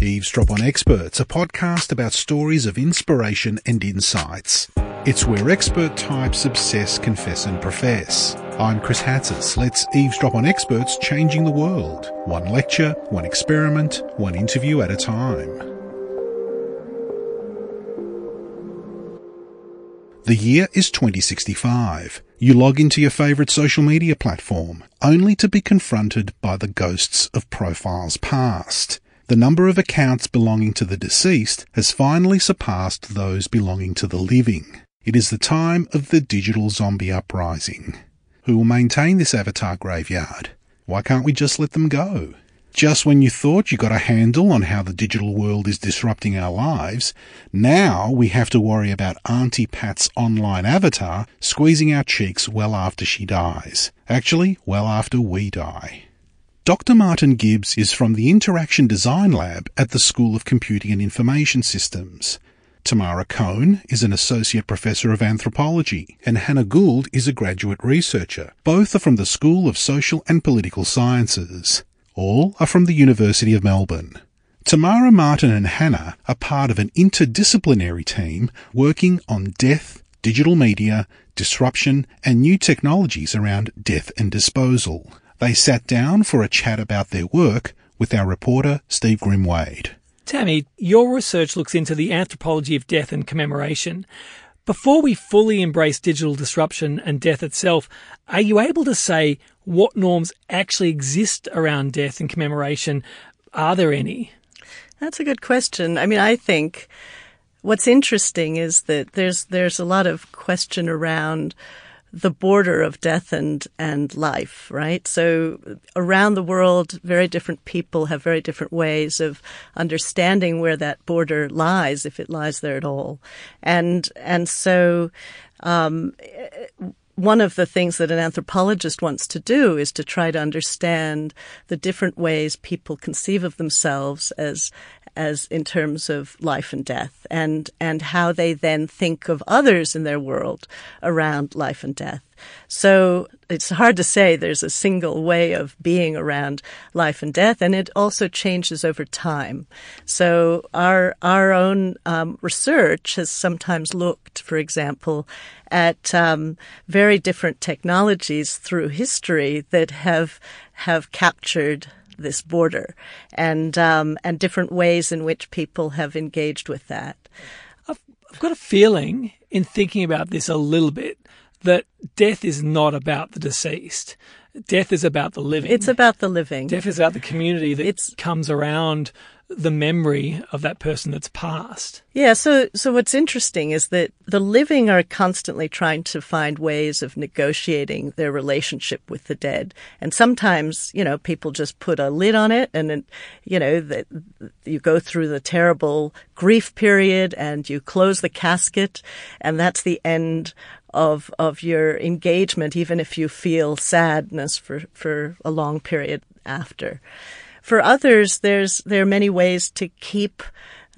Eavesdrop on Experts, a podcast about stories of inspiration and insights. It's where expert types obsess, confess and profess. I'm Chris Hatzis. Let's eavesdrop on experts changing the world. One lecture, one experiment, one interview at a time. The year is 2065. You log into your favourite social media platform, only to be confronted by the ghosts of profiles past. The number of accounts belonging to the deceased has finally surpassed those belonging to the living. It is the time of the digital zombie uprising. Who will maintain this avatar graveyard? Why can't we just let them go? Just when you thought you got a handle on how the digital world is disrupting our lives, now we have to worry about Auntie Pat's online avatar squeezing our cheeks well after she dies. Actually, well after we die. Dr. Martin Gibbs is from the Interaction Design Lab at the School of Computing and Information Systems. Tamara Kohn is an Associate Professor of Anthropology, and Hannah Gould is a graduate researcher. Both are from the School of Social and Political Sciences. All are from the University of Melbourne. Tamara, Martin, and Hannah are part of an interdisciplinary team working on death, digital media, disruption, and new technologies around death and disposal. They sat down for a chat about their work with our reporter, Steve Grimwade. Tammy, your research looks into the anthropology of death and commemoration. Before we fully embrace digital disruption and death itself, are you able to say what norms actually exist around death and commemoration? Are there any? That's a good question. I mean, I think what's interesting is that there's there's a lot of question around the border of death and, and life, right? So around the world, very different people have very different ways of understanding where that border lies, if it lies there at all. And, and so, um, one of the things that an anthropologist wants to do is to try to understand the different ways people conceive of themselves as as in terms of life and death and and how they then think of others in their world around life and death. So it's hard to say there's a single way of being around life and death, and it also changes over time. So our our own um, research has sometimes looked, for example, at um, very different technologies through history that have have captured this border and um, and different ways in which people have engaged with that. I've, I've got a feeling in thinking about this a little bit that death is not about the deceased. Death is about the living. It's about the living. Death is about the community that it's, comes around the memory of that person that's passed. Yeah, so so what's interesting is that the living are constantly trying to find ways of negotiating their relationship with the dead. And sometimes, you know, people just put a lid on it and you know, that you go through the terrible grief period and you close the casket and that's the end of of your engagement even if you feel sadness for for a long period after for others, there's there are many ways to keep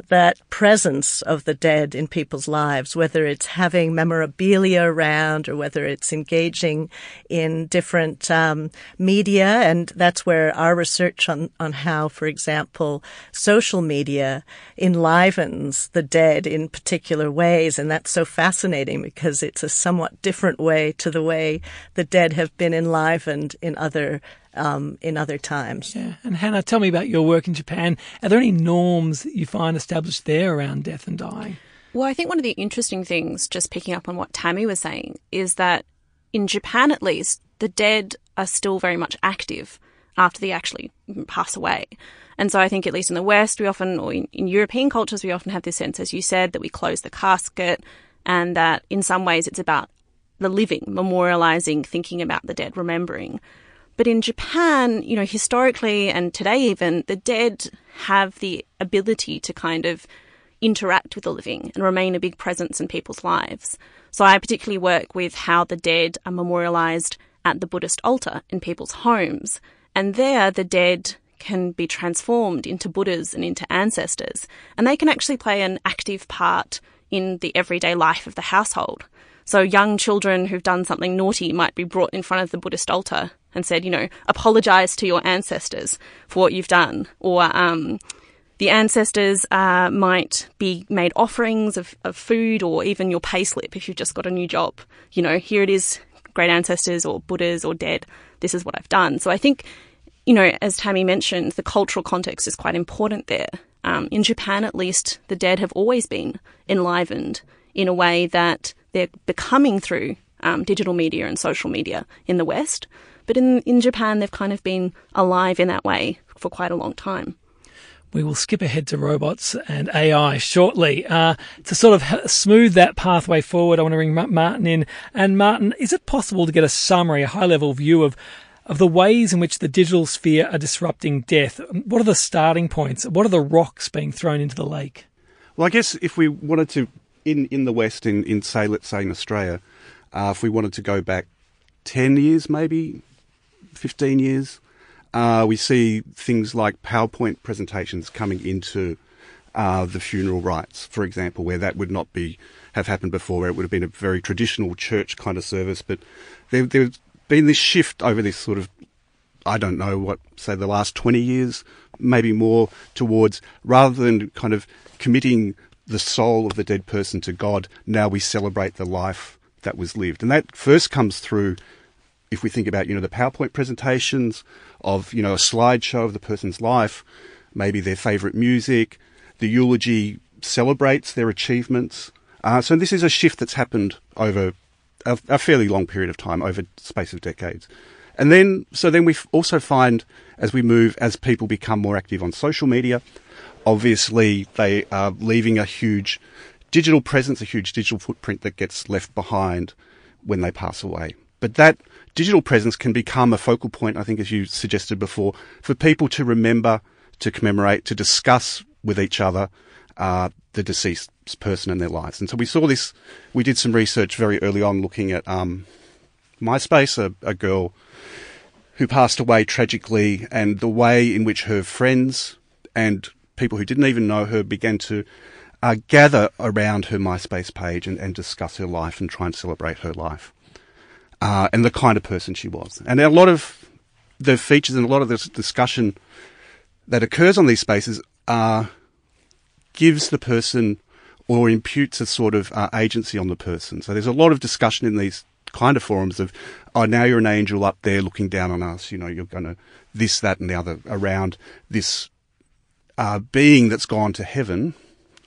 that presence of the dead in people's lives, whether it's having memorabilia around or whether it's engaging in different um, media. And that's where our research on, on how, for example, social media enlivens the dead in particular ways. And that's so fascinating because it's a somewhat different way to the way the dead have been enlivened in other um, in other times. Yeah. And Hannah, tell me about your work in Japan. Are there any norms that you find established there around death and dying? Well, I think one of the interesting things, just picking up on what Tammy was saying, is that in Japan at least, the dead are still very much active after they actually pass away. And so I think, at least in the West, we often, or in, in European cultures, we often have this sense, as you said, that we close the casket and that in some ways it's about the living, memorializing, thinking about the dead, remembering. But in Japan, you know, historically and today even, the dead have the ability to kind of interact with the living and remain a big presence in people's lives. So I particularly work with how the dead are memorialized at the Buddhist altar in people's homes. And there, the dead can be transformed into Buddhas and into ancestors. And they can actually play an active part in the everyday life of the household. So young children who've done something naughty might be brought in front of the Buddhist altar and said, you know, apologize to your ancestors for what you've done, or um, the ancestors uh, might be made offerings of, of food or even your payslip if you've just got a new job. You know, here it is, great ancestors or Buddhas or dead. This is what I've done. So I think, you know, as Tammy mentioned, the cultural context is quite important there. Um, in Japan, at least, the dead have always been enlivened in a way that they're becoming through um, digital media and social media in the West. But in, in Japan, they've kind of been alive in that way for quite a long time. We will skip ahead to robots and AI shortly. Uh, to sort of smooth that pathway forward, I want to bring Martin in. And Martin, is it possible to get a summary, a high level view of of the ways in which the digital sphere are disrupting death. What are the starting points? What are the rocks being thrown into the lake? Well, I guess if we wanted to, in, in the West, in, in say, let's say in Australia, uh, if we wanted to go back 10 years, maybe 15 years, uh, we see things like PowerPoint presentations coming into uh, the funeral rites, for example, where that would not be have happened before, where it would have been a very traditional church kind of service. But there, there's been this shift over this sort of, I don't know what, say the last 20 years, maybe more towards rather than kind of committing the soul of the dead person to God, now we celebrate the life that was lived. And that first comes through if we think about, you know, the PowerPoint presentations of, you know, a slideshow of the person's life, maybe their favourite music, the eulogy celebrates their achievements. Uh, so this is a shift that's happened over a, a fairly long period of time over space of decades. And then, so then we also find as we move, as people become more active on social media, obviously they are leaving a huge digital presence, a huge digital footprint that gets left behind when they pass away. But that digital presence can become a focal point, I think, as you suggested before, for people to remember, to commemorate, to discuss with each other uh, the deceased person and their lives. And so we saw this, we did some research very early on looking at um, MySpace, a, a girl who passed away tragically, and the way in which her friends and people who didn't even know her began to uh, gather around her MySpace page and, and, discuss her life and try and celebrate her life uh, and the kind of person she was. And a lot of the features and a lot of the discussion that occurs on these spaces are gives the person or imputes a sort of uh, agency on the person. So there's a lot of discussion in these kind of forums of, oh, now you're an angel up there looking down on us. You know, you're going to this, that, and the other around this uh, being that's gone to heaven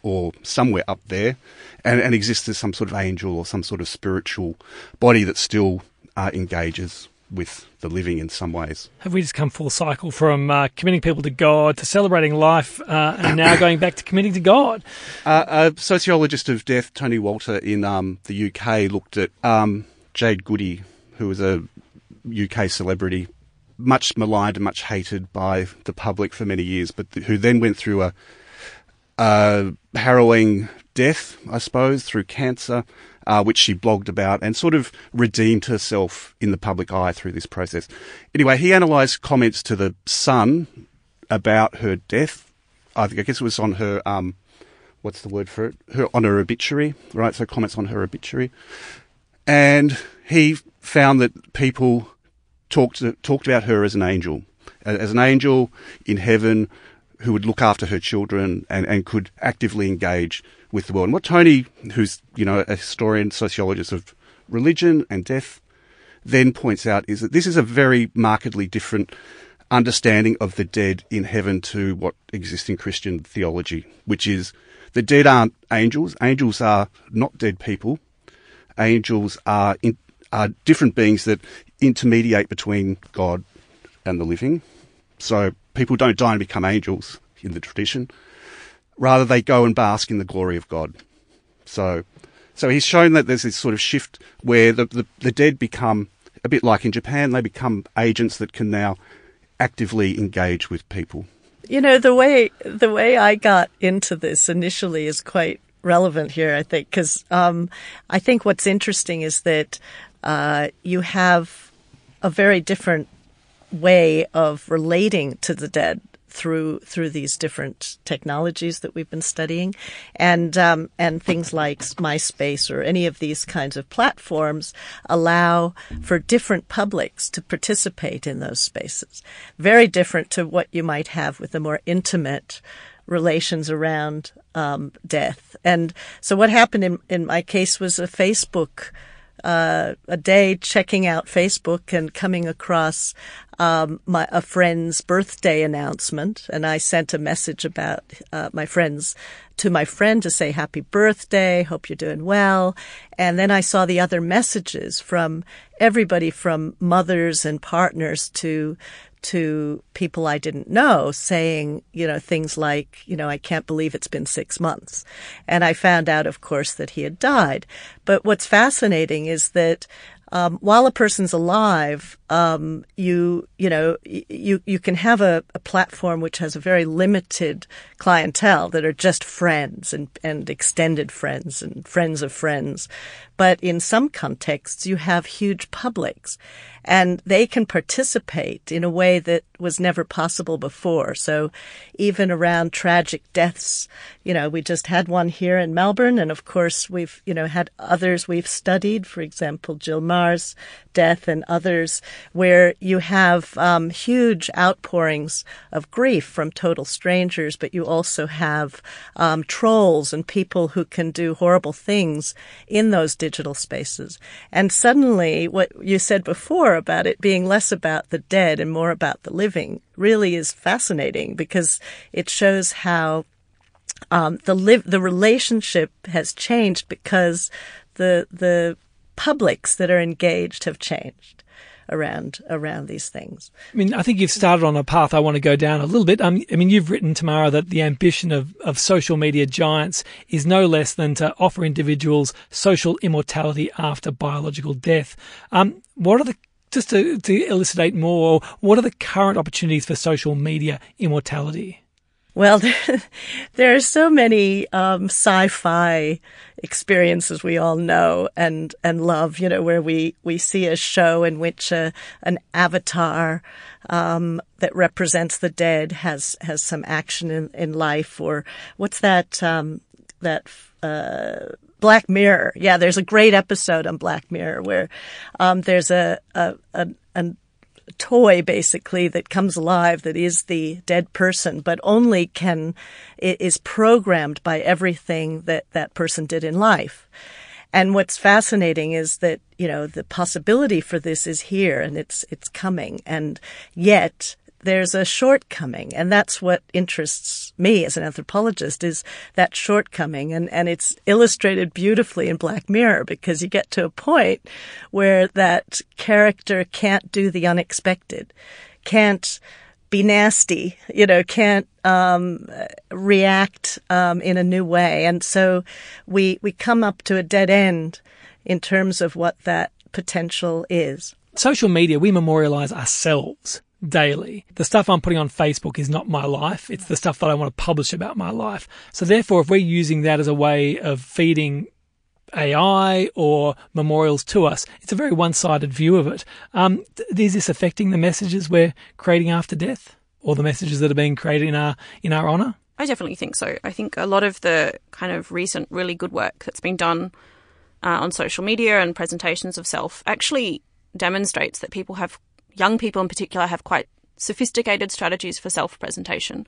or somewhere up there and, and exists as some sort of angel or some sort of spiritual body that still uh, engages with the living in some ways. Have we just come full cycle from uh, committing people to God to celebrating life uh, and now going back to committing to God? Uh, a sociologist of death, Tony Walter, in um, the UK, looked at um, Jade Goody, who was a UK celebrity, much maligned and much hated by the public for many years, but th- who then went through a, a harrowing death, I suppose, through cancer uh, which she blogged about and sort of redeemed herself in the public eye through this process. Anyway, he analysed comments to the Sun about her death. I think I guess it was on her um, what's the word for it? Her on her obituary, right? So comments on her obituary, and he found that people talked talked about her as an angel, as an angel in heaven who would look after her children and, and could actively engage with the world. And what Tony, who's, you know, a historian, sociologist of religion and death, then points out is that this is a very markedly different understanding of the dead in heaven to what exists in Christian theology, which is the dead aren't angels. Angels are not dead people. Angels are in, are different beings that intermediate between God and the living. So people don't die and become angels in the tradition. Rather, they go and bask in the glory of God. So, so he's shown that there's this sort of shift where the, the, the dead become a bit like in Japan, they become agents that can now actively engage with people. You know, the way the way I got into this initially is quite relevant here, I think, because um, I think what's interesting is that uh, you have a very different way of relating to the dead through through these different technologies that we've been studying, and um, and things like MySpace or any of these kinds of platforms allow for different publics to participate in those spaces. Very different to what you might have with a more intimate relations around um, death. And so what happened in, in my case was a Facebook, uh, a day checking out Facebook and coming across um, my a friend's birthday announcement, and I sent a message about uh, my friend's to my friend to say happy birthday, hope you're doing well, and then I saw the other messages from everybody from mothers and partners to to people I didn't know saying, you know, things like, you know, I can't believe it's been six months. And I found out, of course, that he had died. But what's fascinating is that um, while a person's alive, um, you you know you you can have a, a, platform which has a very limited clientele that are just friends and and extended friends and friends of friends, but in some contexts you have huge publics, and they can participate in a way that was never possible before. So even around tragic deaths, you know, we just had one here in Melbourne. And of course, we've, you know, had others we've studied, for example, Jill Meagher's death and others where you have um, huge outpourings of grief from total strangers, but you also have um, trolls and people who can do horrible things in those digital spaces. And suddenly, what you said before about it being less about the dead and more about the living really is fascinating because it shows how um, the the relationship has changed because the the publics that are engaged have changed around around these things. I mean, I think you've started on a path I want to go down a little bit. Um, I mean, you've written, Tamara, that the ambition of, of social media giants is no less than to offer individuals social immortality after biological death. Um, what are the just to, to elucidate more, what are the current opportunities for social media immortality? Well, there are so many um, sci-fi experiences we all know and and love. You know, where we we see a show in which a, an avatar um, that represents the dead has has some action in, in life, or what's that um, that uh, Black Mirror? Yeah, there's a great episode on Black Mirror where um, there's a, a, a, a toy basically that comes alive that is the dead person, but only can, is programmed by everything that that person did in life. And what's fascinating is that, you know, the possibility for this is here and it's, it's coming. And yet there's a shortcoming and that's what interests me as an anthropologist is that shortcoming and, and it's illustrated beautifully in Black Mirror because you get to a point where that character can't do the unexpected, can't be nasty, you know, can't um, react um, in a new way, and so we we come up to a dead end in terms of what that potential is. Social media, we memorialize ourselves daily. The stuff I'm putting on Facebook is not my life. It's the stuff that I want to publish about my life. So therefore, if we're using that as a way of feeding AI or memorials to us, it's a very one-sided view of it. Um, is this affecting the messages we're creating after death, or the messages that are being created in our in our honour? I definitely think so. I think a lot of the kind of recent really good work that's been done uh, on social media and presentations of self actually demonstrates that people have young people in particular have quite sophisticated strategies for self presentation.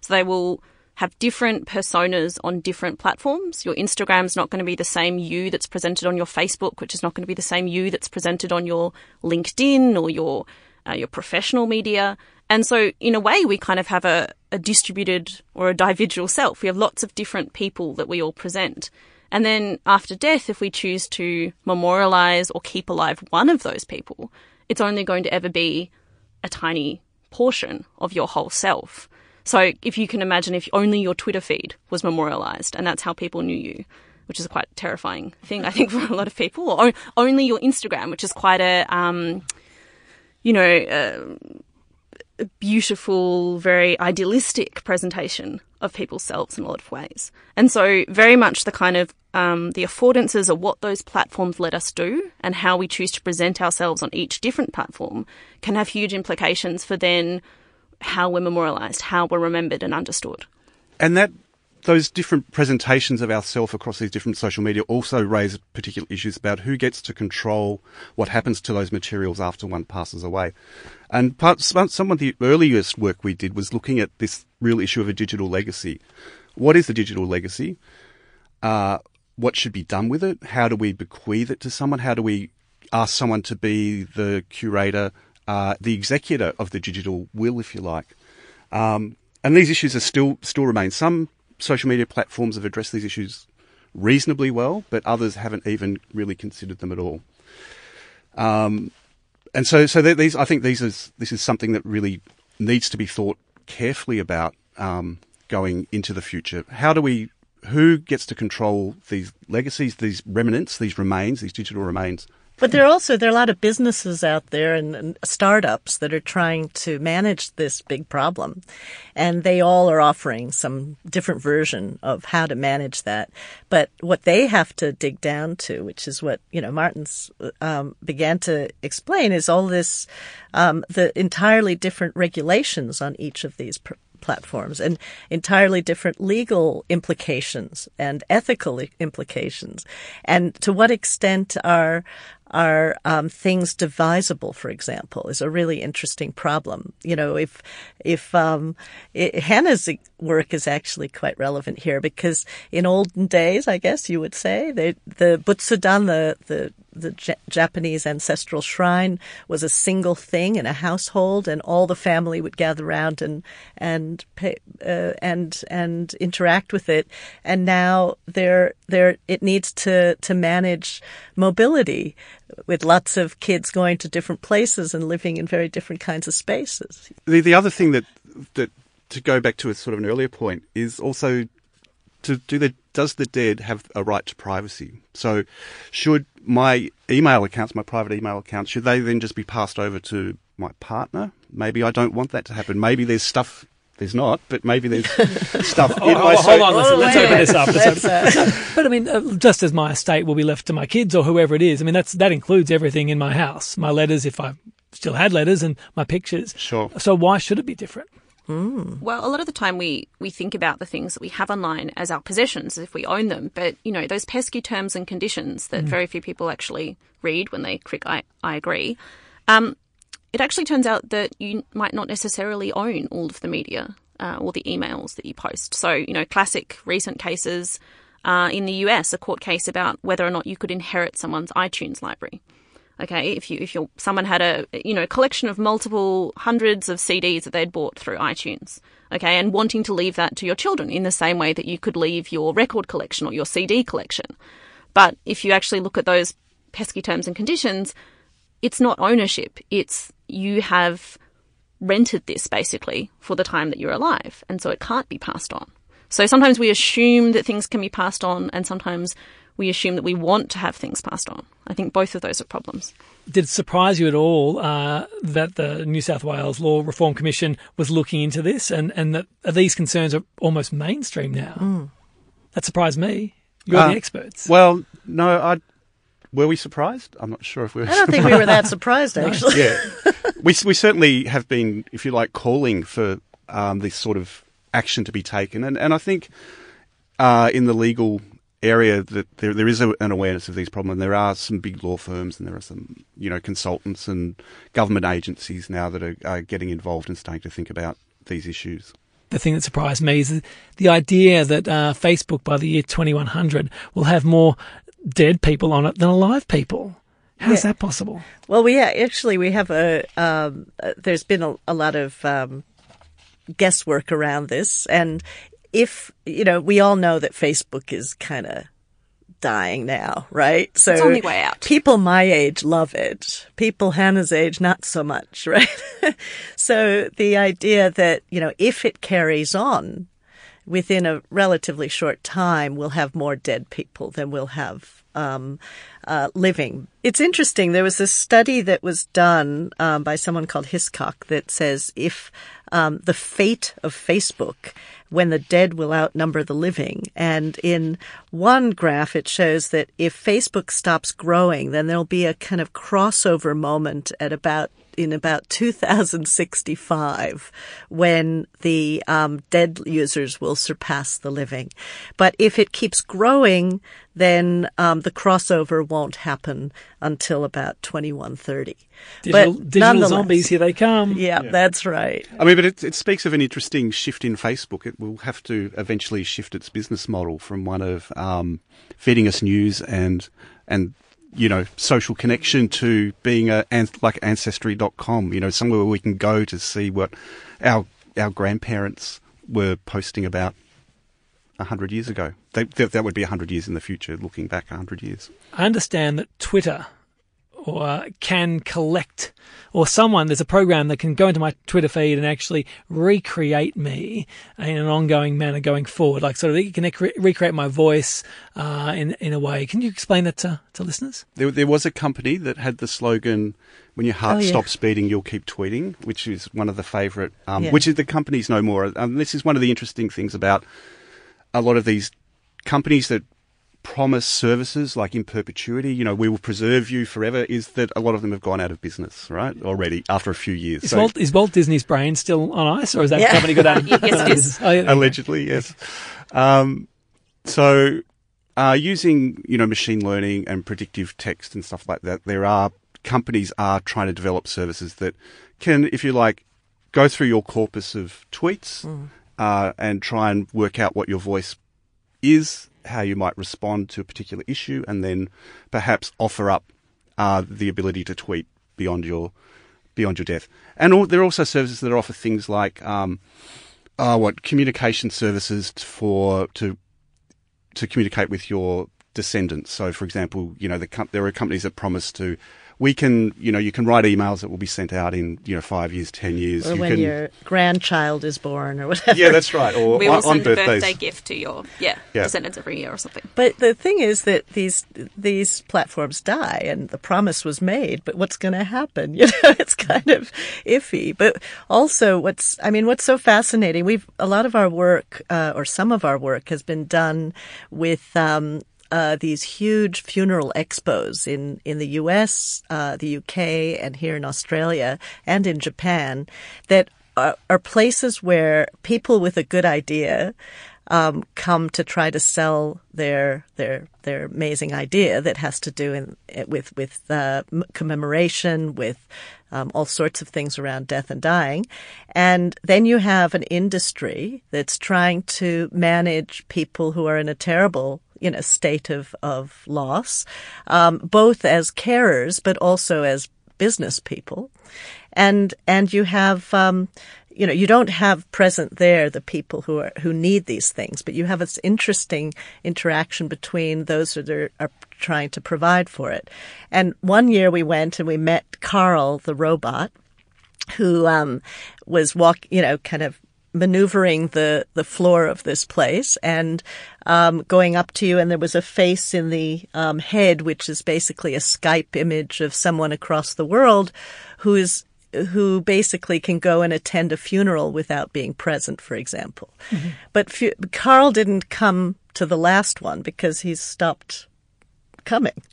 So they will have different personas on different platforms. Your Instagram's not going to be the same you that's presented on your Facebook, which is not going to be the same you that's presented on your LinkedIn or your uh, your professional media. And so, in a way, we kind of have a, a distributed or a individual self. We have lots of different people that we all present. And then after death, if we choose to memorialize or keep alive one of those people, it's only going to ever be a tiny portion of your whole self. So if you can imagine if only your Twitter feed was memorialized and that's how people knew you, which is a quite terrifying thing, I think, for a lot of people, or only your Instagram, which is quite a, um, you know, a beautiful, very idealistic presentation of people's selves in a lot of ways. And so very much the kind of um, the affordances of what those platforms let us do and how we choose to present ourselves on each different platform can have huge implications for then how we're memorialized, how we're remembered and understood. And that those different presentations of ourselves across these different social media also raise particular issues about who gets to control what happens to those materials after one passes away. And part, some of the earliest work we did was looking at this real issue of a digital legacy. What is the digital legacy? Uh, what should be done with it? How do we bequeath it to someone? How do we ask someone to be the curator, uh, the executor of the digital will, if you like? Um, and these issues are still still remain. Some social media platforms have addressed these issues reasonably well, but others haven't even really considered them at all. Um, and so, so these, I think these is this is something that really needs to be thought carefully about um, going into the future. How do we? Who gets to control these legacies, these remnants, these remains, these digital remains? But there are also there are a lot of businesses out there and, and, startups that are trying to manage this big problem, and they all are offering some different version of how to manage that. But what they have to dig down to, which is what you know Martin's um, began to explain, is all this um, the entirely different regulations on each of these. Pr- platforms and entirely different legal implications and ethical implications. And to what extent are are um, things divisible, for example, is a really interesting problem. You know, if if um, it, Hannah's work is actually quite relevant here because in olden days, I guess you would say, they, the Butsudan, the the the J- Japanese ancestral shrine was a single thing in a household, and all the family would gather around and and pay, uh, and and interact with it. And now there there it needs to to manage mobility with lots of kids going to different places and living in very different kinds of spaces. The the other thing that that to go back to a sort of an earlier point is also to do the does the dead have a right to privacy? So should my email accounts, my private email accounts, should they then just be passed over to my partner? Maybe I don't want that to happen. Maybe there's stuff there's not, but maybe there's stuff. oh, oh, hold on, let's, let's open this up. Let's open. but I mean, uh, just as my estate will be left to my kids or whoever it is. I mean, that's that includes everything in my house, my letters, if I still had letters, and my pictures. Sure. So why should it be different? Mm. Well, a lot of the time we, we think about the things that we have online as our possessions, as if we own them. But, you know, those pesky terms and conditions that mm. very few people actually read when they click I, I agree, um, it actually turns out that you might not necessarily own all of the media uh, or the emails that you post. So, you know, classic recent cases uh, in the US, a court case about whether or not you could inherit someone's iTunes library. Okay, if you if you someone had a you know collection of multiple hundreds of CDs that they'd bought through iTunes, okay, and wanting to leave that to your children in the same way that you could leave your record collection or your CD collection, but if you actually look at those pesky terms and conditions, it's not ownership. It's you have rented this basically for the time that you're alive, and so it can't be passed on. So sometimes we assume that things can be passed on, and sometimes we assume that we want to have things passed on. I think both of those are problems. Did it surprise you at all uh, that the New South Wales Law Reform Commission was looking into this, and and that these concerns are almost mainstream now? Mm. That surprised me. You're uh, the experts. Well, no, I were we surprised? I'm not sure if we. Were I don't think we were that surprised, actually. yeah, we we certainly have been, if you like, calling for um, this sort of action to be taken, and and I think uh, in the legal area that there there is a, an awareness of these problems. There are some big law firms, and there are some you know consultants and government agencies now that are, are getting involved and starting to think about these issues the thing that surprised me is the idea that uh, Facebook by the year 2100 will have more dead people on it than alive people. How's yeah. that possible? Well, we actually we have a um, uh, there's been a, a lot of um, guesswork around this, and if you know, we all know that Facebook is kind of dying now, right? So it's only way out. People my age love it. People Hannah's age, not so much, right? so the idea that, you know, if it carries on, within a relatively short time, we'll have more dead people than we'll have um, uh, living. It's interesting. There was a study that was done um, by someone called Hiscock that says if um, the fate of Facebook when the dead will outnumber the living. And in one graph, it shows that if Facebook stops growing, then there'll be a kind of crossover moment at about in about 2065 when the um, dead users will surpass the living. But if it keeps growing, then um, the crossover won't happen until about 2130. Digital, but digital nonetheless- zombies, here they come. Yeah, that's right. I mean, but it, it speaks of an interesting shift in Facebook. It will have to eventually shift its business model from one of um, feeding us news and and you know social connection to being a like ancestry.com. You know, somewhere where we can go to see what our our grandparents were posting about a hundred years ago. They, that, that would be a hundred years in the future, looking back a hundred years. I understand that Twitter or uh, can collect or someone there's a program that can go into my Twitter feed and actually recreate me in an ongoing manner going forward. Like sort of it can rec- recreate my voice uh, in in a way. Can you explain that to, to listeners? There, there was a company that had the slogan, "When your heart Oh, yeah. stops beating, you'll keep tweeting," which is one of the favourite. Um, Yeah. Which is the companies no more. Um, this is one of the interesting things about a lot of these companies that promise services like in perpetuity. You know, we will preserve you forever. Is that a lot of them have gone out of business, right? Already after a few years. Is, So- Walt, is Walt Disney's brain still on ice, or is that Yeah. company got out? of- Yes, it is. Oh, allegedly, yes. Um, so, uh, using you know machine learning and predictive text and stuff like that, there are companies are trying to develop services that can, if you like, go through your corpus of tweets uh, and try and work out what your voice is, how you might respond to a particular issue, and then perhaps offer up uh, the ability to tweet beyond your beyond your death. And all, there are also services that offer things like um, uh, what communication services for to to communicate with your descendants. So, for example, you know, the there are companies that promise to we can, you know, you can write emails that will be sent out in you know five years, ten years. Or you when can, your grandchild is born or whatever. yeah, that's right. Or We will on, on send a birthdays. birthday gift to your yeah, Yeah. descendants every year or something. But the thing is that these these platforms die, and the promise was made. But what's going to happen? You know, it's kind of iffy. But also, what's I mean, what's so fascinating? We've a lot of our work, uh, or some of our work, has been done with. Um, uh, these huge funeral expos in, in the US, uh, the UK, and here in Australia and in Japan that are, are places where people with a good idea um, come to try to sell their their their amazing idea that has to do in, with with uh, commemoration, with um, all sorts of things around death and dying, and then you have an industry that's trying to manage people who are in a terrible you a state of of loss, um, both as carers but also as business people, and and you have. Um, you know, you don't have present there the people who are who need these things, but you have this interesting interaction between those that are, are trying to provide for it. And one year we went and we met Carl, the robot, who um, was walk, you know, kind of maneuvering the the floor of this place and um, going up to you, and there was a face in the um, head, which is basically a Skype image of someone across the world who is who basically can go and attend a funeral without being present, for example. But fu- Carl didn't come to the last one because he's stopped coming.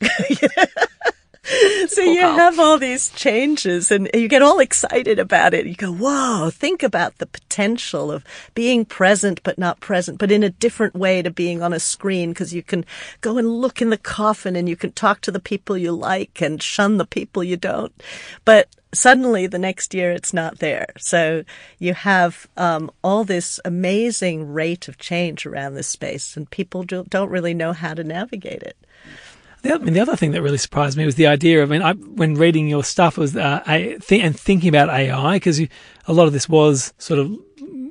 so you Carl. have all these changes and you get all excited about it. You go, whoa, think about the potential of being present but not present, but in a different way to being on a screen because you can go and look in the coffin and you can talk to the people you like and shun the people you don't. But suddenly the next year it's not there. So you have um, all this amazing rate of change around this space and people do- don't really know how to navigate it. The I mean, the other thing that really surprised me was the idea of, I mean, I, when reading your stuff was, uh, I, th- and thinking about AI, because a lot of this was sort of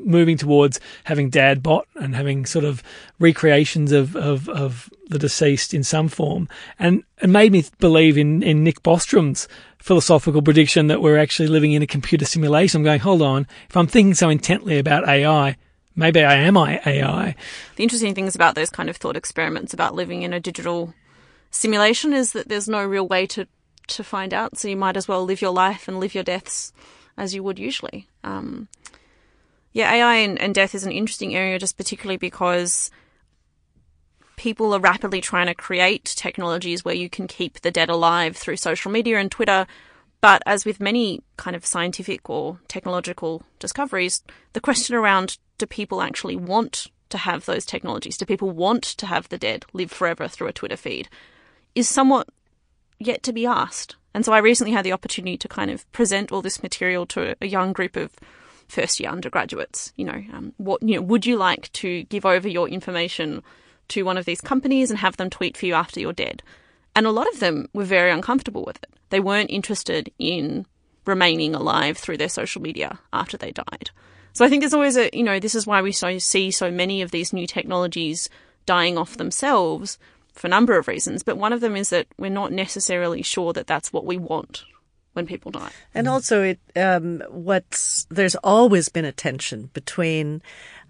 moving towards having dad bot and having sort of recreations of, of, of the deceased in some form. And it made me believe in, in Nick Bostrom's philosophical prediction that we're actually living in a computer simulation. I'm going, hold on, if I'm thinking so intently about AI, maybe I am I AI. The interesting things about those kind of thought experiments about living in a digital simulation is that there's no real way to to find out. So you might as well live your life and live your deaths as you would usually. Um, yeah, AI and, and death is an interesting area, just particularly because people are rapidly trying to create technologies where you can keep the dead alive through social media and Twitter. But as with many kind of scientific or technological discoveries, the question around do people actually want to have those technologies? Do people want to have the dead live forever through a Twitter feed? Is somewhat yet to be asked. And so I recently had the opportunity to kind of present all this material to a young group of first year undergraduates. You know, um, what you know, would you like to give over your information to one of these companies and have them tweet for you after you're dead? And a lot of them were very uncomfortable with it. They weren't interested in remaining alive through their social media after they died. So I think there's always a, you know, this is why we so see so many of these new technologies dying off themselves for a number of reasons. But one of them is that we're not necessarily sure that that's what we want when people die. And also, it um, what's there's always been a tension between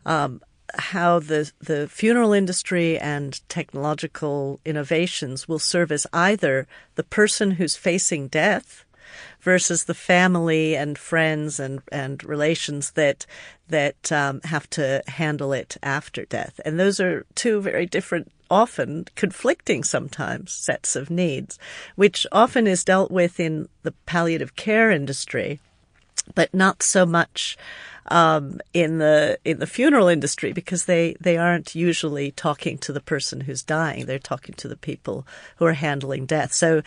um, how the the funeral industry and technological innovations will service either the person who's facing death versus the family and friends and and relations that that um, have to handle it after death. And those are two very different often conflicting sometimes sets of needs, which often is dealt with in the palliative care industry, but not so much um, in the in the funeral industry because they they aren't usually talking to the person who's dying. They're talking to the people who are handling death. So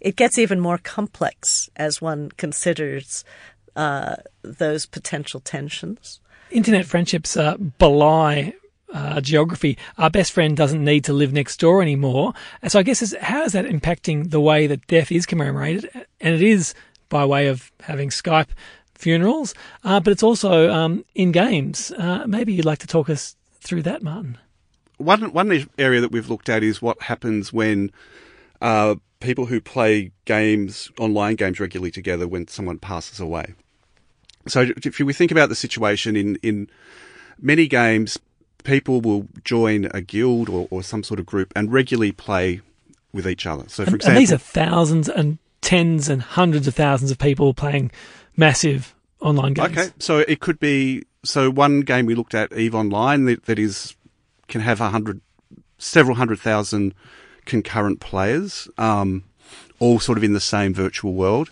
it gets even more complex as one considers uh, those potential tensions. Internet friendships uh, belie uh, geography. Our best friend doesn't need to live next door anymore. So I guess is how is that impacting the way that death is commemorated? And it is by way of having Skype funerals, uh, but it's also um, in games. Uh, maybe you'd like to talk us through that, Martin. One one area that we've looked at is what happens when uh, people who play games, online games regularly together, when someone passes away. So if we think about the situation in in many games, people will join a guild or, or some sort of group and regularly play with each other. So, for and, example, and these are thousands and tens and hundreds of thousands of people playing massive online games. Okay, so it could be so one game we looked at Eve Online that, that is can have a hundred, several hundred thousand concurrent players, um, all sort of in the same virtual world.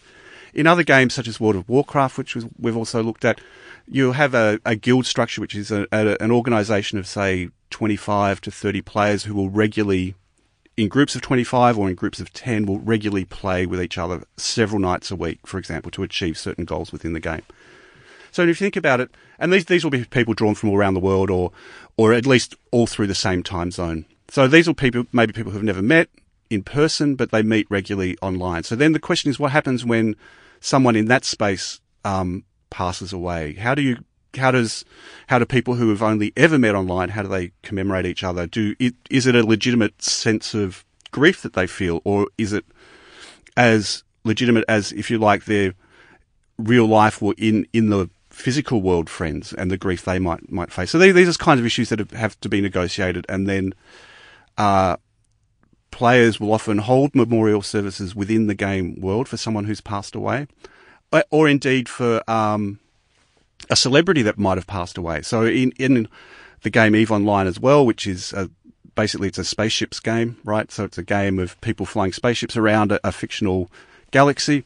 In other games such as World of Warcraft, which we've also looked at, you have a, a guild structure, which is a, a, an organization of say 25 to 30 players who will regularly in groups of 25 or in groups of 10 will regularly play with each other several nights a week, for example, to achieve certain goals within the game. So if you think about it, and these, these will be people drawn from all around the world or, or at least all through the same time zone. So these will people, maybe people who have never met in person, but they meet regularly online. So then the question is what happens when someone in that space, um, passes away? How do you how does how do people who have only ever met online how do they commemorate each other? Do it, is it a legitimate sense of grief that they feel, or is it as legitimate as if you like their real life or in in the physical world friends and the grief they might might face? So these, these are kinds of issues that have to be negotiated, and then. Uh, players will often hold memorial services within the game world for someone who's passed away, or indeed for um, a celebrity that might have passed away. So in in the game Eve Online as well, which is a, basically it's a spaceships game, right? So it's a game of people flying spaceships around a, a fictional galaxy.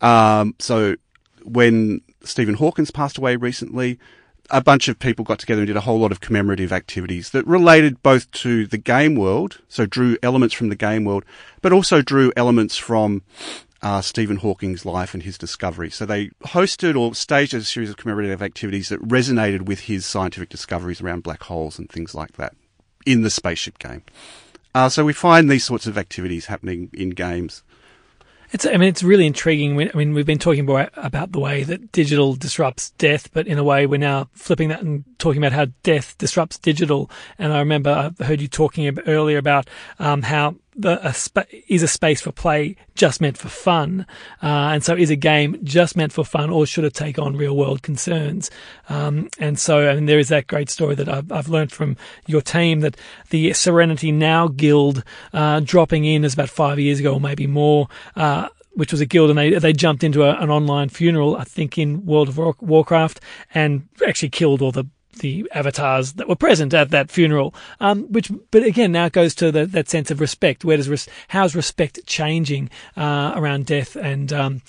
Um, so when Stephen Hawkins passed away recently, a bunch of people got together and did a whole lot of commemorative activities that related both to the game world, so drew elements from the game world, but also drew elements from uh, Stephen Hawking's life and his discovery. So they hosted or staged a series of commemorative activities that resonated with his scientific discoveries around black holes and things like that in the spaceship game. Uh, so we find these sorts of activities happening in games. It's, I mean, it's really intriguing. I mean, we've been talking about, about the way that digital disrupts death, but in a way, we're now flipping that and talking about how death disrupts digital. And I remember I heard you talking earlier about um, how the, a is a space for play just meant for fun, uh, and so is a game just meant for fun, or should it take on real world concerns? Um, and so, I and there is that great story that I've, I've learned from your team that the Serenity Now Guild uh, dropping in is about five years ago, or maybe more. Uh, which was a guild, and they they jumped into a, an online funeral, I think, in World of Warcraft, and actually killed all the the avatars that were present at that funeral. Um, which, but again, now it goes to the, that sense of respect. Where does res- how's respect changing uh, around death and um,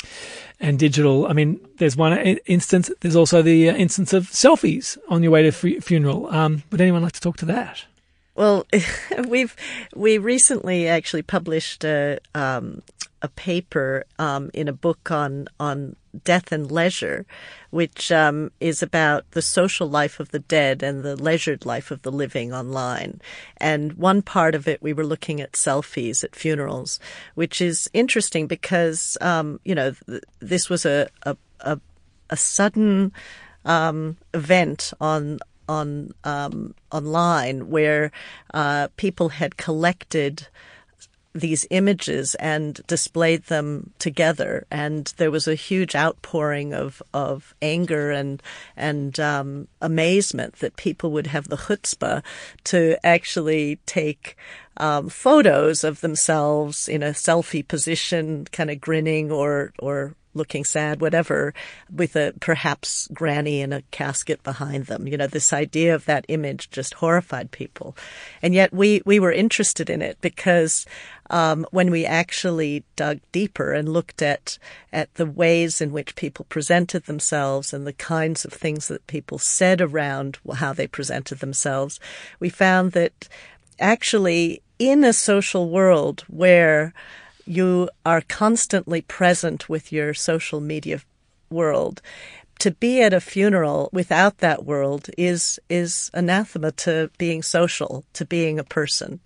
and digital? I mean, there's one instance. There's also the uh, instance of selfies on your way to f- funeral. Um, would anyone like to talk to that? Well, we've we recently actually published a um, a paper um, in a book on on death and leisure, which um, is about the social life of the dead and the leisured life of the living online. And one part of it, we were looking at selfies at funerals, which is interesting because um, you know th- this was a a, a, a sudden um, event on on um, online where uh, people had collected these images and displayed them together, and there was a huge outpouring of of anger and and um, amazement that people would have the chutzpah to actually take um, photos of themselves in a selfie position, kind of grinning or or looking sad, whatever, with a perhaps granny in a casket behind them. You know, this idea of that image just horrified people. And yet we, we were interested in it because um, when we actually dug deeper and looked at at the ways in which people presented themselves and the kinds of things that people said around how they presented themselves, we found that actually in a social world where you are constantly present with your social media world. To be at a funeral without that world is is anathema to being social, to being a person.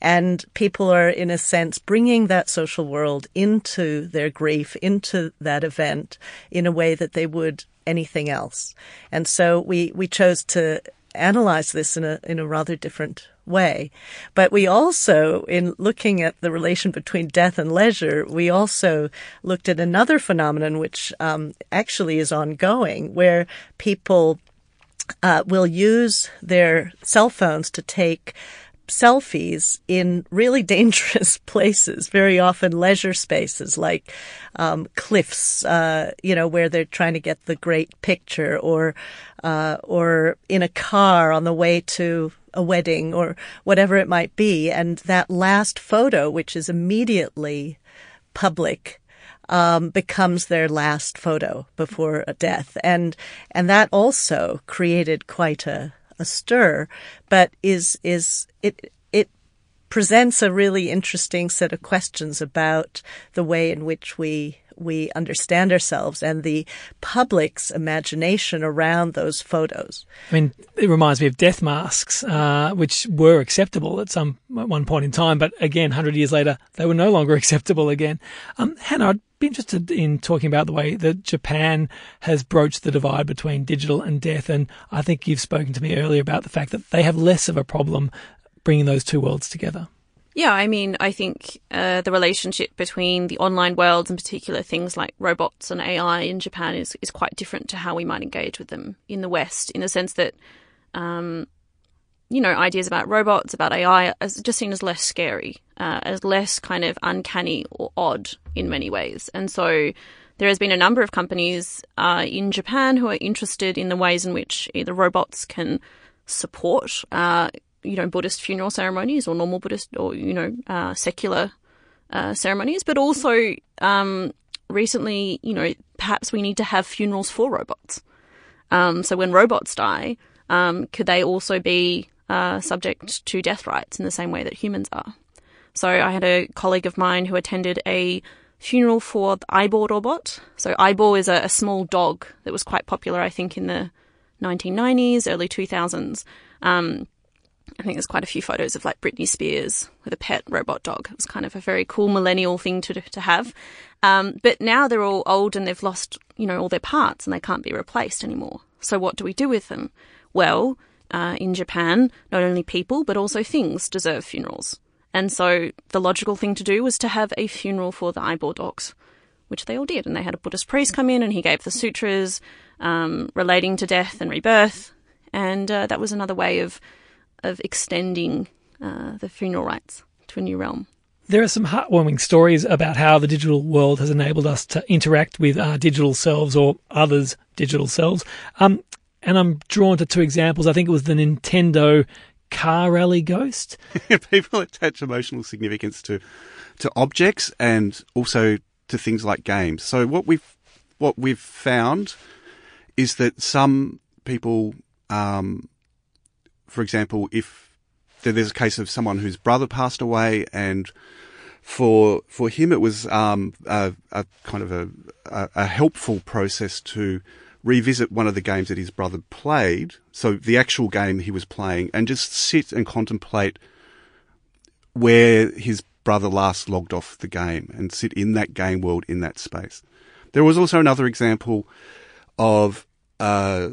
And people are, in a sense, bringing that social world into their grief, into that event in a way that they would anything else. And so we, we chose to analyze this in a, in a rather different way. But we also, in looking at the relation between death and leisure, we also looked at another phenomenon which um, actually is ongoing, where people uh, will use their cell phones to take selfies in really dangerous places, very often leisure spaces like um, cliffs, uh, you know, where they're trying to get the great picture, or uh, or in a car on the way to a wedding or whatever it might be. And that last photo, which is immediately public, um, becomes their last photo before a death. And, and that also created quite a, a stir, but is, is, it, it presents a really interesting set of questions about the way in which we we understand ourselves and the public's imagination around those photos. I mean, it reminds me of death masks, uh, which were acceptable at some at one point in time, but again, hundred years later, they were no longer acceptable again. Um, Hannah, I'd be interested in talking about the way that Japan has broached the divide between digital and death, and I think you've spoken to me earlier about the fact that they have less of a problem bringing those two worlds together. Yeah, I mean, I think uh, the relationship between the online worlds, in particular things like robots and AI in Japan, is is quite different to how we might engage with them in the West, in the sense that, um, you know, ideas about robots, about AI, are just seen as less scary, uh, as less kind of uncanny or odd in many ways, and so. There has been a number of companies uh, in Japan who are interested in the ways in which either robots can support uh, you know, Buddhist funeral ceremonies or normal Buddhist or, you know, uh, secular uh, ceremonies, but also um, recently, you know, perhaps we need to have funerals for robots. Um, so when robots die, um, could they also be uh, subject to death rites in the same way that humans are? So I had a colleague of mine who attended a funeral for the Aibo robot. So Aibo is a, a small dog that was quite popular, I think, in the 1990s, early 2000s. Um, I think there's quite a few photos of like Britney Spears with a pet robot dog. It was kind of a very cool millennial thing to to have. Um, but now they're all old and they've lost, you know, all their parts and they can't be replaced anymore. So what do we do with them? Well, uh, in Japan, not only people but also things deserve funerals. And so the logical thing to do was to have a funeral for the Aibo dogs, which they all did. And they had a Buddhist priest come in and he gave the sutras um, relating to death and rebirth. And uh, that was another way of of extending uh, the funeral rites to a new realm. There are some heartwarming stories about how the digital world has enabled us to interact with our digital selves or others' digital selves. Um, and I'm drawn to two examples. I think it was the Nintendo car rally ghost. People attach emotional significance to to objects and also to things like games. So what we've what we've found is that some people, um, for example, if there's a case of someone whose brother passed away and for for him it was um, a, a, kind of a, a, a helpful process to revisit one of the games that his brother played, so the actual game he was playing, and just sit and contemplate where his brother last logged off the game and sit in that game world in that space. There was also another example of uh,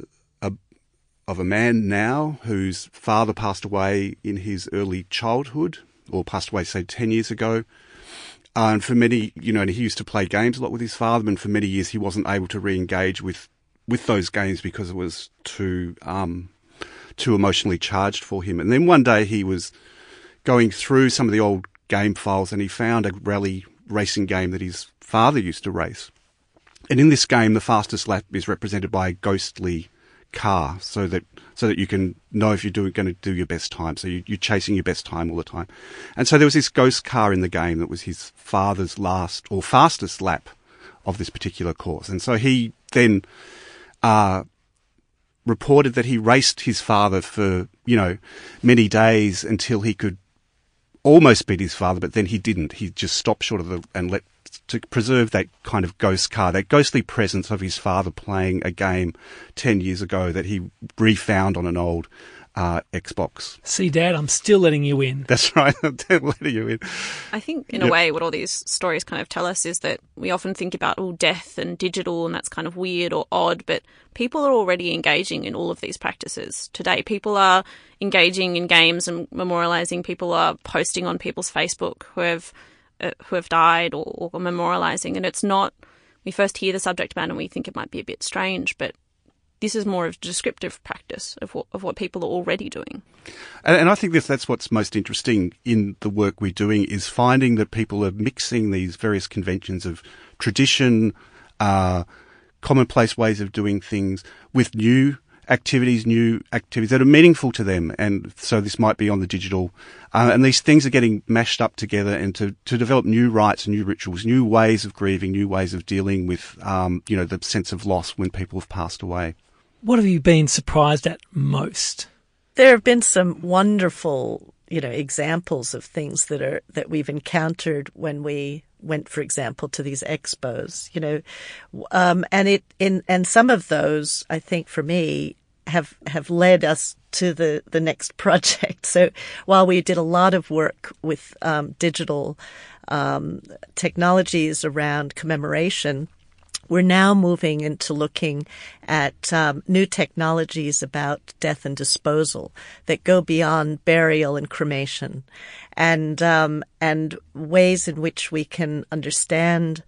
of a man now whose father passed away in his early childhood, or passed away say ten years ago. Uh, and for many, you know, and he used to play games a lot with his father, and for many years he wasn't able to re-engage with with those games because it was too um, too emotionally charged for him. And then one day he was going through some of the old game files and he found a rally racing game that his father used to race. And in this game, the fastest lap is represented by a ghostly car, so that so that you can know if you're going to do your best time. So you, you're chasing your best time all the time. And so there was this ghost car in the game that was his father's last or fastest lap of this particular course. And so he then uh, reported that he raced his father for, you know, many days until he could almost beat his father, but then he didn't. He just stopped short of the, and let, to preserve that kind of ghost car, that ghostly presence of his father playing a game 10 years ago that he refound on an old uh, Xbox. See, Dad, I'm still letting you in. That's right. I'm letting you in. I think, in Yep. a way, what all these stories kind of tell us is that we often think about all death and digital, and that's kind of weird or odd, but people are already engaging in all of these practices today. People are engaging in games and memorializing. People are posting on people's Facebook who have who have died or, or memorializing, and it's not. We first hear the subject matter and we think it might be a bit strange, but this is more of descriptive practice of what, of what people are already doing. And, and I think this, that's what's most interesting in the work we're doing is finding that people are mixing these various conventions of tradition, uh, commonplace ways of doing things with new activities, new activities that are meaningful to them. And so this might be on the digital. Uh, and these things are getting mashed up together and to, to develop new rites new rituals, new ways of grieving, new ways of dealing with, um, you know, the sense of loss when people have passed away. What have you been surprised at most? There have been some wonderful, you know, examples of things that are that we've encountered when we went, for example, to these expos. You know, um, and it in and some of those, I think, for me, have have led us to the the next project. So while we did a lot of work with um, digital um, technologies around commemoration we're now moving into looking at um, new technologies about death and disposal that go beyond burial and cremation, and um, and ways in which we can understand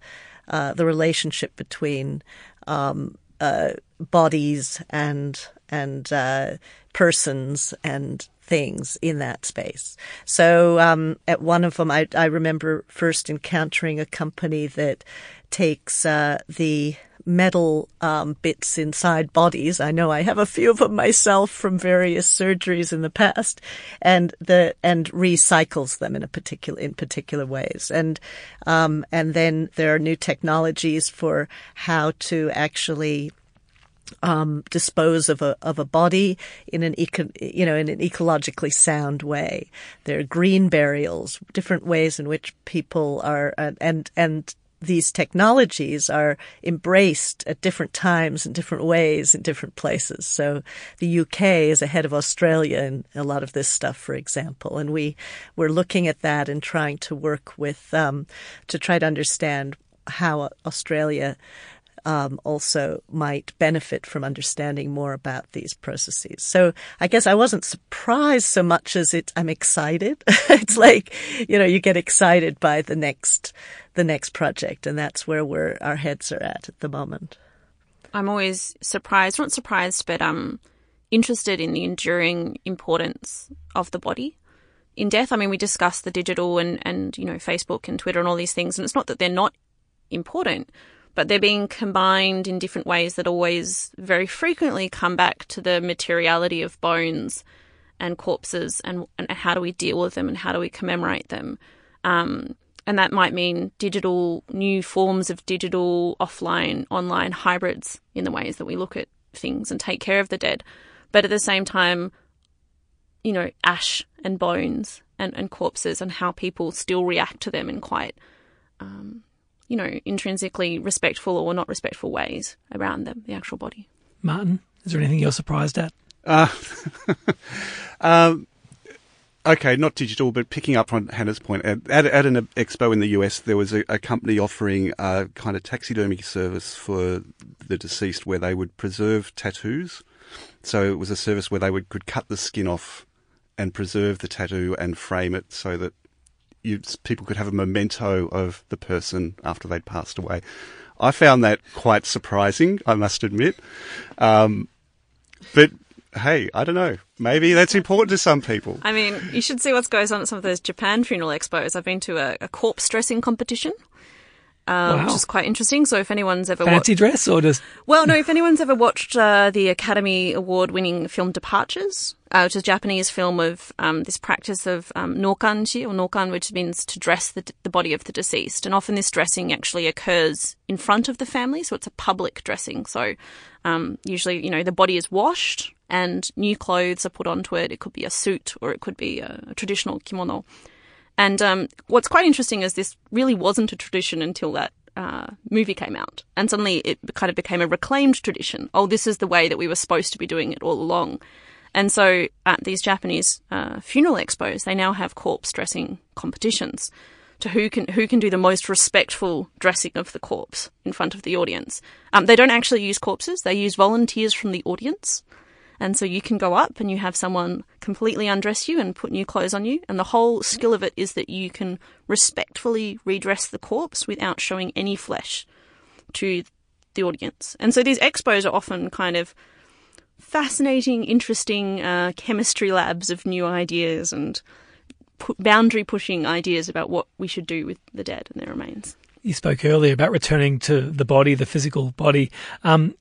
uh, the relationship between um, uh, bodies and and uh, persons and things in that space. So um, at one of them, I, I remember first encountering a company that takes uh, the metal um, bits inside bodies. I know I have a few of them myself from various surgeries in the past, and the and recycles them in a particular in particular ways. And um, and then there are new technologies for how to actually um, dispose of a of a body in an eco, you know in an ecologically sound way. There are green burials, different ways in which people are and and these technologies are embraced at different times in different ways in different places. So the UK is ahead of Australia in a lot of this stuff, for example, and we we're looking at that and trying to work with um, to try to understand how Australia um, also might benefit from understanding more about these processes. So I guess I wasn't surprised so much as it, I'm excited. it's like, you know, you get excited by the next, the next project and that's where we're, our heads are at at the moment. I'm always surprised, not surprised, but um, interested in the enduring importance of the body in death. I mean, we discuss the digital and, and, you know, Facebook and Twitter and all these things, and it's not that they're not important, but they're being combined in different ways that always very frequently come back to the materiality of bones and corpses and, and how do we deal with them and how do we commemorate them. Um, and that might mean digital, new forms of digital, offline, online hybrids in the ways that we look at things and take care of the dead. But at the same time, you know, ash and bones and, and corpses and how people still react to them in quite um, you know, intrinsically respectful or not respectful ways around them, the actual body. Martin, is there anything you're surprised at? Uh, um, okay, not digital, but picking up on Hannah's point, at, at an expo in the US, there was a, a company offering a kind of taxidermy service for the deceased where they would preserve tattoos. So it was a service where they would could cut the skin off and preserve the tattoo and frame it so that you, people could have a memento of the person after they'd passed away. I found that quite surprising, I must admit. Um, but hey, I don't know. Maybe that's important to some people. I mean, you should see what goes on at some of those Japan funeral expos. I've been to a, a corpse dressing competition um, wow. which is quite interesting. So if anyone's ever fancy watched, dress or just well, no, if anyone's ever watched uh, the Academy Award-winning film Departures, uh, which is a Japanese film of um, this practice of um, nokanji or nokan, which means to dress the, the body of the deceased, and often this dressing actually occurs in front of the family, so it's a public dressing. So um, usually, you know, the body is washed and new clothes are put onto it. It could be a suit or it could be a, a traditional kimono. And um, what's quite interesting is this really wasn't a tradition until that uh, movie came out. And suddenly it kind of became a reclaimed tradition. Oh, this is the way that we were supposed to be doing it all along. And so at these Japanese uh, funeral expos, they now have corpse dressing competitions to who can who can do the most respectful dressing of the corpse in front of the audience. Um, they don't actually use corpses; they use volunteers from the audience. And so you can go up and you have someone completely undress you and put new clothes on you. And the whole skill of it is that you can respectfully redress the corpse without showing any flesh to the audience. And so these expos are often kind of fascinating, interesting uh, chemistry labs of new ideas and boundary pushing ideas about what we should do with the dead and their remains. You spoke earlier about returning to the body, the physical body. Um,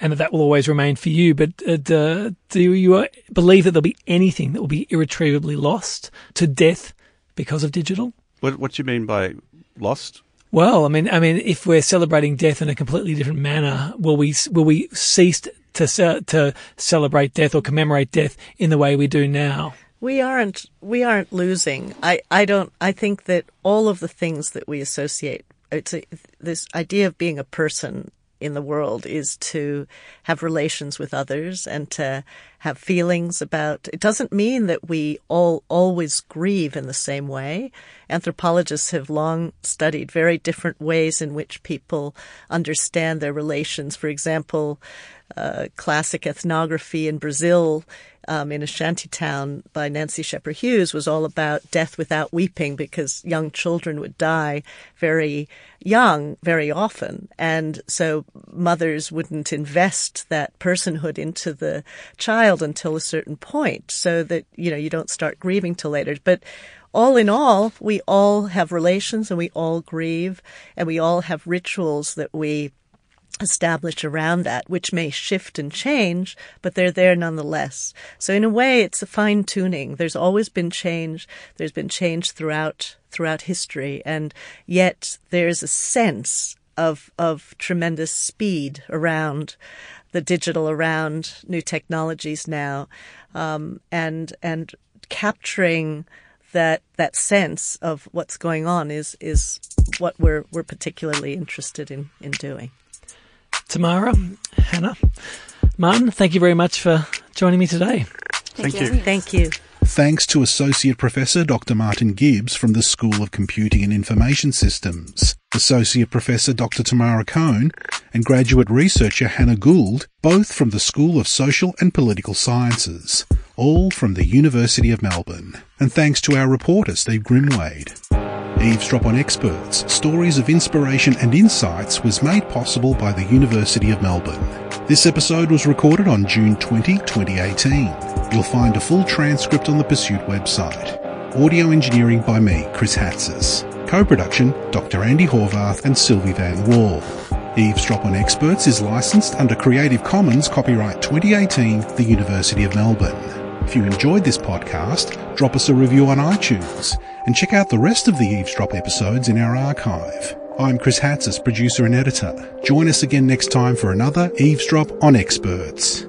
and that that will always remain for you. But uh, do you uh, believe that there'll be anything that will be irretrievably lost to death because of digital? What What do you mean by lost? Well, I mean, I mean, if we're celebrating death in a completely different manner, will we will we cease to to celebrate death or commemorate death in the way we do now? We aren't we aren't losing. I, I don't I think that all of the things that we associate it's a, this idea of being a person in the world is to have relations with others and to have feelings about it doesn't mean that we all always grieve in the same way. Anthropologists have long studied very different ways in which people understand their relations. For example uh, classic ethnography in Brazil um, in a shanty town by Nancy Scheper Hughes was all about death without weeping because young children would die very young very often. And so mothers wouldn't invest that personhood into the child until a certain point so that, you know, you don't start grieving till later. But all in all, we all have relations and we all grieve and we all have rituals that we established around that, which may shift and change, but they're there nonetheless. So in a way, it's a fine tuning. There's always been change. There's been change throughout, throughout history. And yet there's a sense of, of tremendous speed around the digital, around new technologies now. Um, and, and capturing that, that sense of what's going on is, is what we're, we're particularly interested in, in doing. Tamara, Hannah, Martin, thank you very much for joining me today. Thank, thank you. you. Thank you. Thanks to Associate Professor Dr. Martin Gibbs from the School of Computing and Information Systems, Associate Professor Dr. Tamara Kohn, and Graduate Researcher Hannah Gould, both from the School of Social and Political Sciences, all from the University of Melbourne. And thanks to our reporter Steve Grimwade. Eavesdrop on Experts, Stories of Inspiration and Insights was made possible by the University of Melbourne. This episode was recorded on June 20, 2018. You'll find a full transcript on the Pursuit website. Audio engineering by me, Chris Hatzis. Co-production, Dr. Andi Horvath and Silvi Vann-Wall. Eavesdrop on Experts is licensed under Creative Commons copyright 2018, the University of Melbourne. If you enjoyed this podcast, drop us a review on iTunes and check out the rest of the Eavesdrop episodes in our archive. I'm Chris Hatzis, producer and editor. Join us again next time for another Eavesdrop on Experts.